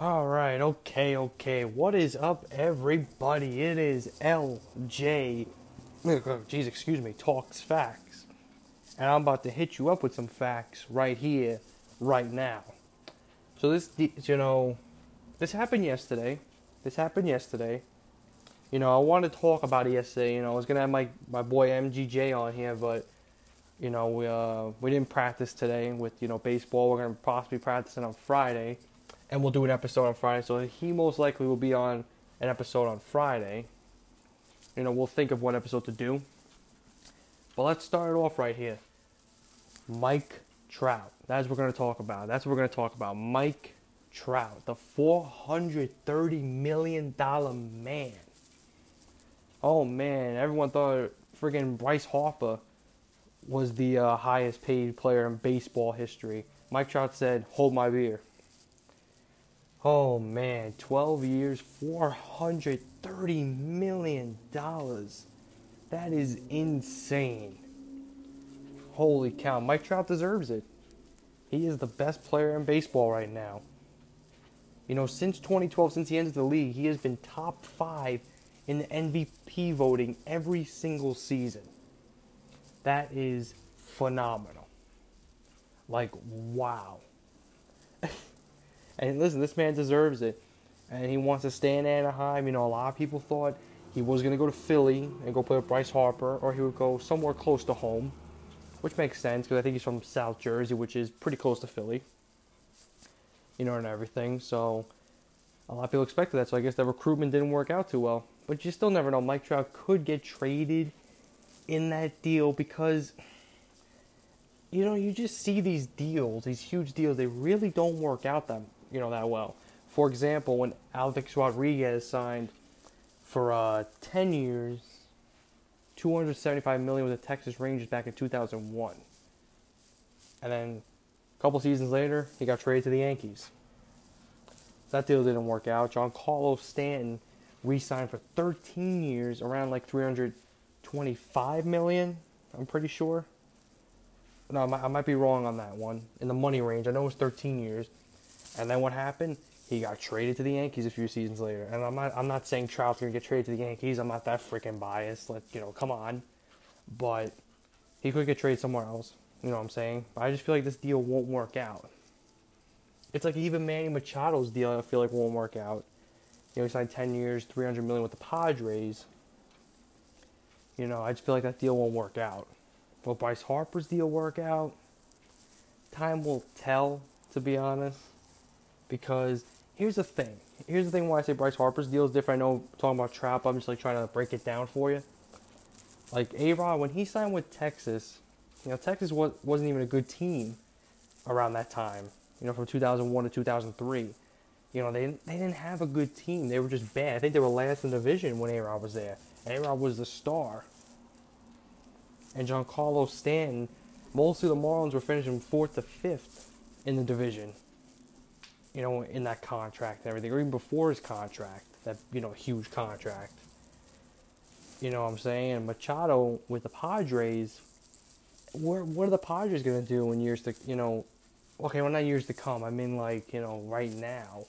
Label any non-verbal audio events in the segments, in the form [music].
All right, okay, okay. What is up, everybody? It is LJ. [coughs] Jeez, excuse me. Talks facts, and I'm about to hit you up with some facts right here, right now. So this, you know, this happened yesterday. This happened yesterday. You know, I wanted to talk about it yesterday. You know, I was gonna have my my boy MGJ on here, but you know, we uh we didn't practice today with you know baseball. We're gonna possibly practicing on Friday and we'll do an episode on Friday. So he most likely will be on an episode on Friday. You know, we'll think of what episode to do. But let's start it off right here. Mike Trout. That's what we're going to talk about. That's what we're going to talk about. Mike Trout, the $430 million man. Oh, man. Everyone thought friggin' Bryce Harper was the uh, highest paid player in baseball history. Mike Trout said, Hold my beer. Oh man, 12 years, $430 million. That is insane. Holy cow, Mike Trout deserves it. He is the best player in baseball right now. You know, since 2012, since he entered the league, he has been top five in the MVP voting every single season. That is phenomenal. Like, wow. And listen, this man deserves it. And he wants to stay in Anaheim. You know, a lot of people thought he was going to go to Philly and go play with Bryce Harper, or he would go somewhere close to home, which makes sense because I think he's from South Jersey, which is pretty close to Philly. You know, and everything. So a lot of people expected that. So I guess the recruitment didn't work out too well. But you still never know. Mike Trout could get traded in that deal because you know you just see these deals, these huge deals. They really don't work out that you know that well. For example, when Alex Rodriguez signed for uh, 10 years, 275 million with the Texas Rangers back in 2001, and then a couple seasons later, he got traded to the Yankees. That deal didn't work out. Giancarlo Stanton re-signed for 13 years, around like 325 million. I'm pretty sure. No, I might, I might be wrong on that one in the money range. I know it was 13 years. And then what happened? He got traded to the Yankees a few seasons later. And I'm not I'm not saying Trout's gonna get traded to the Yankees. I'm not that freaking biased. Let you know, come on. But he could get traded somewhere else. You know what I'm saying? But I just feel like this deal won't work out. It's like even Manny Machado's deal. I feel like won't work out. You know, he signed 10 years, 300 million with the Padres. You know, I just feel like that deal won't work out. Will Bryce Harper's deal work out? Time will tell, to be honest. Because here's the thing. Here's the thing why I say Bryce Harper's deal is different. I know talking about Trap, I'm just like trying to break it down for you. Like A Rod, when he signed with Texas, you know, Texas was, wasn't even a good team around that time. You know, from 2001 to 2003. You know, they, they didn't have a good team. They were just bad. I think they were last in the division when A Rod was there. A Rod was the star. And Giancarlo Stanton, most of the Marlins were finishing fourth to fifth in the division you know, in that contract and everything, or even before his contract, that, you know, huge contract. You know what I'm saying? Machado with the Padres, what, what are the Padres going to do in years to, you know, okay, well, not years to come. I mean, like, you know, right now.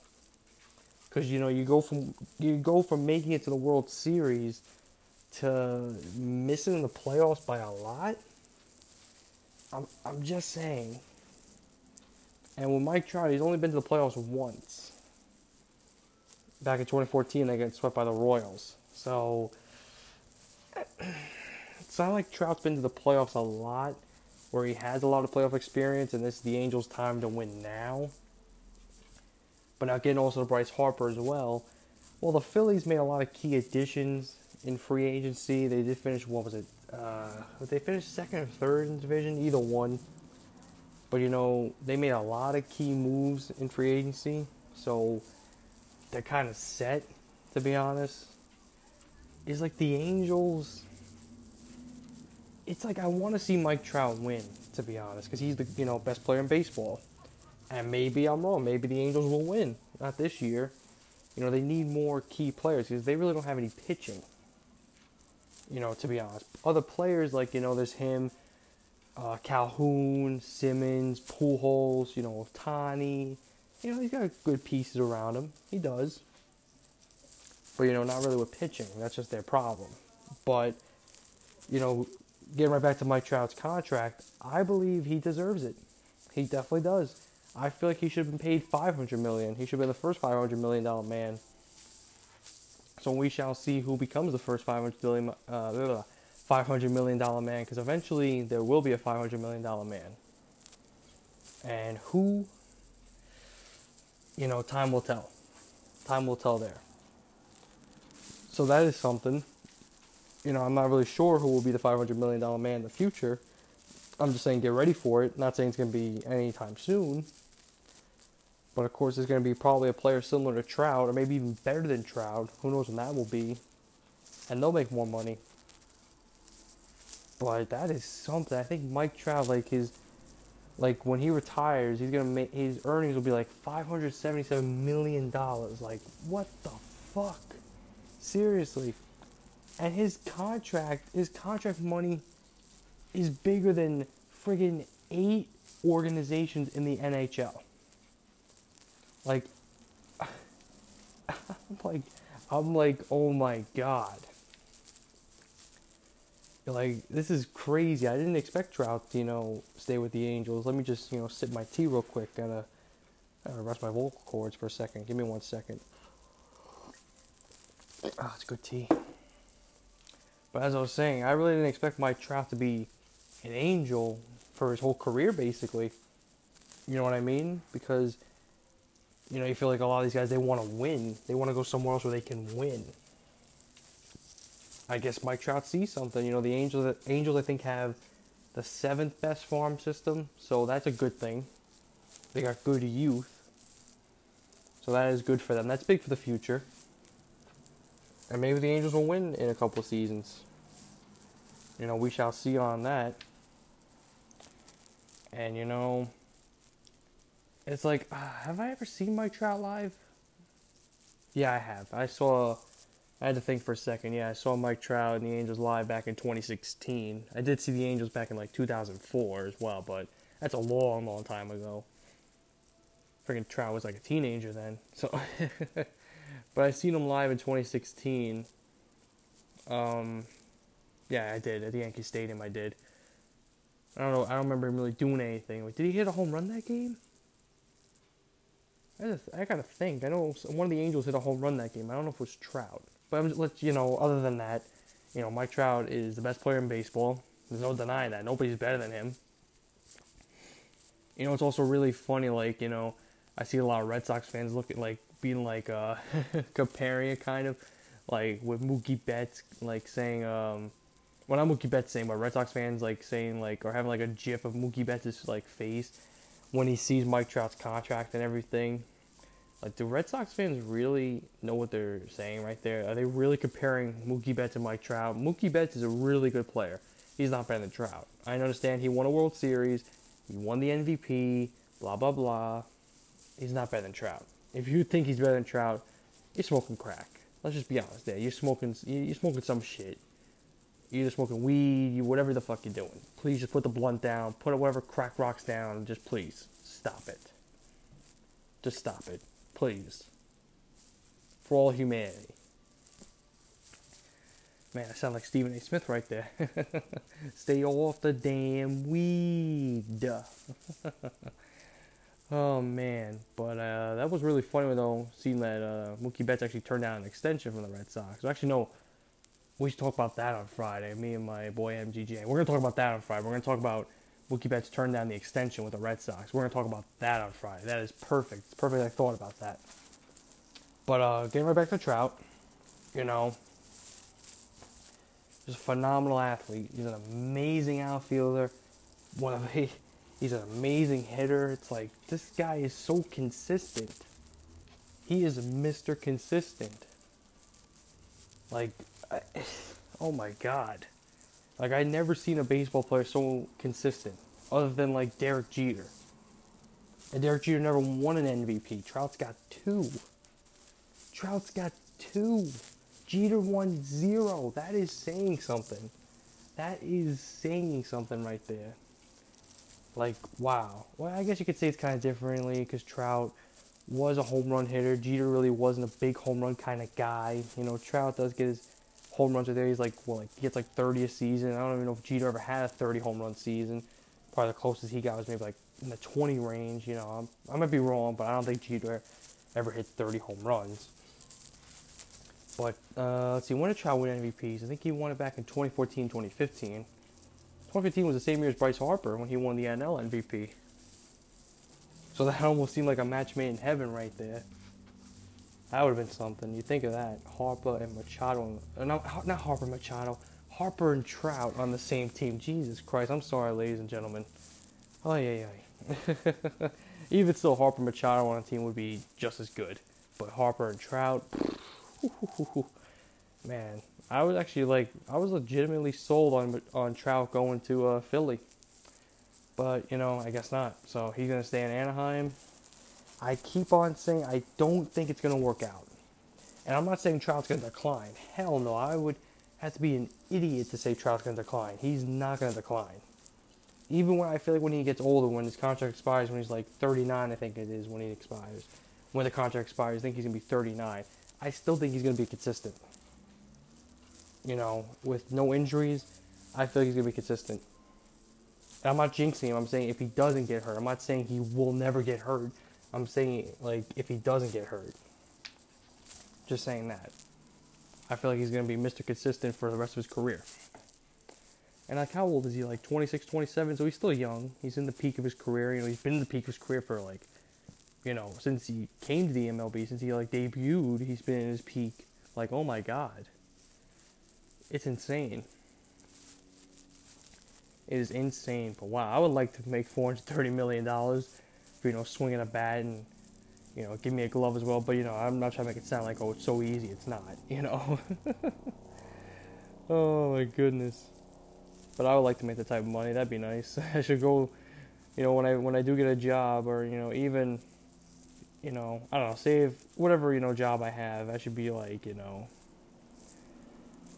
Because, you know, you go from, you go from making it to the World Series to missing the playoffs by a lot. I'm, I'm just saying and with Mike Trout, he's only been to the playoffs once. Back in 2014, they got swept by the Royals. So [clears throat] it's not like Trout's been to the playoffs a lot, where he has a lot of playoff experience, and this is the Angels' time to win now. But now getting also to Bryce Harper as well. Well, the Phillies made a lot of key additions in free agency. They did finish, what was it? Uh, they finished second or third in the division? Either one. But you know, they made a lot of key moves in free agency, so they're kind of set, to be honest. It's like the Angels. It's like I want to see Mike Trout win, to be honest, because he's the you know best player in baseball. And maybe I'm wrong. Maybe the Angels will win, not this year. You know, they need more key players because they really don't have any pitching. You know, to be honest, other players like you know, there's him uh, Calhoun, Simmons, Pujols, you know, Tani, you know, he's got good pieces around him. He does. But, you know, not really with pitching. That's just their problem. But, you know, getting right back to Mike Trout's contract, I believe he deserves it. He definitely does. I feel like he should have been paid 500 million. He should have been the first 500 million dollar man. So we shall see who becomes the first 500 billion uh, 500 million dollar man because eventually there will be a 500 million dollar man. And who you know, time will tell. Time will tell there. So that is something. You know, I'm not really sure who will be the 500 million dollar man in the future. I'm just saying get ready for it. Not saying it's going to be anytime soon. But of course, there's going to be probably a player similar to Trout, or maybe even better than Trout. Who knows when that will be? And they'll make more money. But that is something. I think Mike Trout, like his, like when he retires, he's gonna make his earnings will be like 577 million dollars. Like what the fuck? Seriously. And his contract, his contract money, is bigger than friggin' eight organizations in the NHL. Like, [laughs] I'm like, I'm like, oh my god. Like, this is crazy. I didn't expect Trout to, you know, stay with the Angels. Let me just, you know, sip my tea real quick. Gotta, gotta rest my vocal cords for a second. Give me one second. Oh, it's good tea. But as I was saying, I really didn't expect Mike Trout to be an angel for his whole career, basically. You know what I mean? Because you know, you feel like a lot of these guys they want to win. They want to go somewhere else where they can win. I guess Mike Trout sees something. You know, the Angels Angels I think have the seventh best farm system, so that's a good thing. They got good youth. So that is good for them. That's big for the future. And maybe the Angels will win in a couple seasons. You know, we shall see on that. And you know, it's like, uh, have I ever seen Mike Trout live? Yeah, I have. I saw. I had to think for a second. Yeah, I saw Mike Trout and the Angels live back in 2016. I did see the Angels back in like 2004 as well, but that's a long, long time ago. Freaking Trout was like a teenager then. So, [laughs] but I seen him live in 2016. Um, yeah, I did at the Yankee Stadium. I did. I don't know. I don't remember him really doing anything. Did he hit a home run that game? I, just, I gotta think. I know one of the Angels hit a home run that game. I don't know if it was Trout, but I'm let you know. Other than that, you know, Mike Trout is the best player in baseball. There's no denying that. Nobody's better than him. You know, it's also really funny. Like, you know, I see a lot of Red Sox fans looking like being like uh, [laughs] comparing kind of like with Mookie Betts, like saying um, well not Mookie Betts saying, but Red Sox fans like saying like or having like a GIF of Mookie Betts' like face when he sees Mike Trout's contract and everything. Like, do Red Sox fans really know what they're saying right there? Are they really comparing Mookie Betts and Mike Trout? Mookie Betts is a really good player. He's not better than Trout. I understand he won a World Series, he won the MVP, blah blah blah. He's not better than Trout. If you think he's better than Trout, you're smoking crack. Let's just be honest. There, you're smoking. You're smoking some shit. You're either smoking weed, you whatever the fuck you're doing. Please just put the blunt down, put whatever crack rocks down, just please stop it. Just stop it, please. For all humanity. Man, I sound like Stephen A. Smith right there. [laughs] Stay off the damn weed. [laughs] oh man, but uh, that was really funny though, seeing that uh, Mookie Betts actually turned down an extension from the Red Sox. Actually, no, we should talk about that on Friday. Me and my boy MGJ. We're gonna talk about that on Friday. We're gonna talk about Mookie Betts turned down the extension with the Red Sox. We're gonna talk about that on Friday. That is perfect. It's perfect. I thought about that. But uh, getting right back to Trout, you know, he's a phenomenal athlete. He's an amazing outfielder. One of the, [laughs] he's an amazing hitter. It's like this guy is so consistent. He is Mr. Consistent. Like I, [sighs] oh my god. Like I'd never seen a baseball player so consistent, other than like Derek Jeter. And Derek Jeter never won an MVP. Trout's got two. Trout's got two. Jeter won zero. That is saying something. That is saying something right there. Like, wow. Well, I guess you could say it's kind of differently because Trout was a home run hitter. Jeter really wasn't a big home run kind of guy. You know, Trout does get his home runs there. He's like, well, like he gets like 30 a season. I don't even know if Jeter ever had a 30 home run season. Probably the closest he got was maybe like in the 20 range. You know, I'm, I might be wrong, but I don't think Jeter ever hit 30 home runs. But uh, let's see, when did Trout win MVPs? I think he won it back in 2014, 2015. 2015 was the same year as Bryce Harper when he won the NL MVP. So that [laughs] almost seemed like a match made in heaven right there. That would have been something. You think of that. Harper and Machado. Uh, not, Harper Machado. Harper and Trout on the same team. Jesus Christ. I'm sorry, ladies and gentlemen. Oh, yeah, yeah. [laughs] Even still, Harper Machado on a team would be just as good. But Harper and Trout. [laughs] Man, I was actually like, I was legitimately sold on on Trout going to uh, Philly. But, you know, I guess not. So he's going to stay in Anaheim. I keep on saying I don't think it's going to work out. And I'm not saying Trout's going to decline. Hell no. I would have to be an idiot to say Trout's going to decline. He's not going to decline. Even when I feel like when he gets older, when his contract expires, when he's like 39, I think it is when he expires. When the contract expires, I think he's going to be 39. I still think he's going to be consistent. You know, with no injuries, I feel like he's going to be consistent. And I'm not jinxing him. I'm saying if he doesn't get hurt. I'm not saying he will never get hurt. I'm saying like if he doesn't get hurt. Just saying that. I feel like he's going to be Mr. Consistent for the rest of his career. And like how old is he? Like 26, 27, so he's still young. He's in the peak of his career. You know, he's been in the peak of his career for like you know, since he came to the MLB, since he like debuted, he's been in his peak. Like, oh my god. It's insane. It is insane. But wow, I would like to make four hundred thirty million dollars for you know swinging a bat and you know give me a glove as well. But you know, I'm not trying to make it sound like oh it's so easy. It's not. [laughs] You know. [laughs] oh my goodness. But I would like to make that type of money. That'd be nice. [laughs] I should go. You know, when I when I do get a job, or you know, even you know, I don't know, save whatever, you know, job I have, I should be like, you know,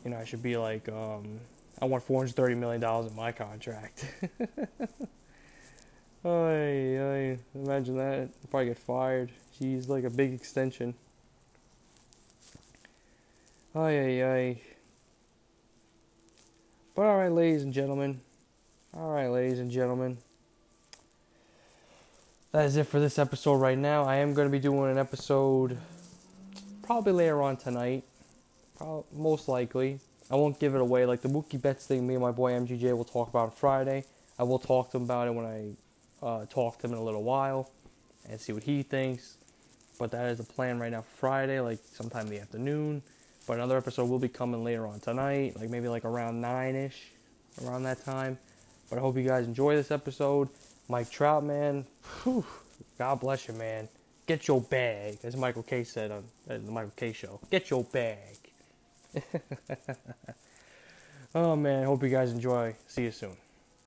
you know, I should be like, um, I want $430 million in my contract. Oh, I, imagine that. I'll probably get fired. She's like a big extension. Ay, ay, ay. But alright, ladies and gentlemen. Alright, ladies and gentlemen that is it for this episode right now. I am going to be doing an episode probably later on tonight. Most likely. I won't give it away. Like the Mookie Betts thing, me and my boy MGJ will talk about on Friday. I will talk to him about it when I uh, talk to him in a little while and see what he thinks. But that is the plan right now for Friday, like sometime in the afternoon. But another episode will be coming later on tonight, like maybe like around 9 ish, around that time. But I hope you guys enjoy this episode. Mike Trout, man, whew, God bless you, man. Get your bag, as Michael Kay said on the Michael Kay show. Get your bag. [laughs] oh man, hope you guys enjoy. See you soon.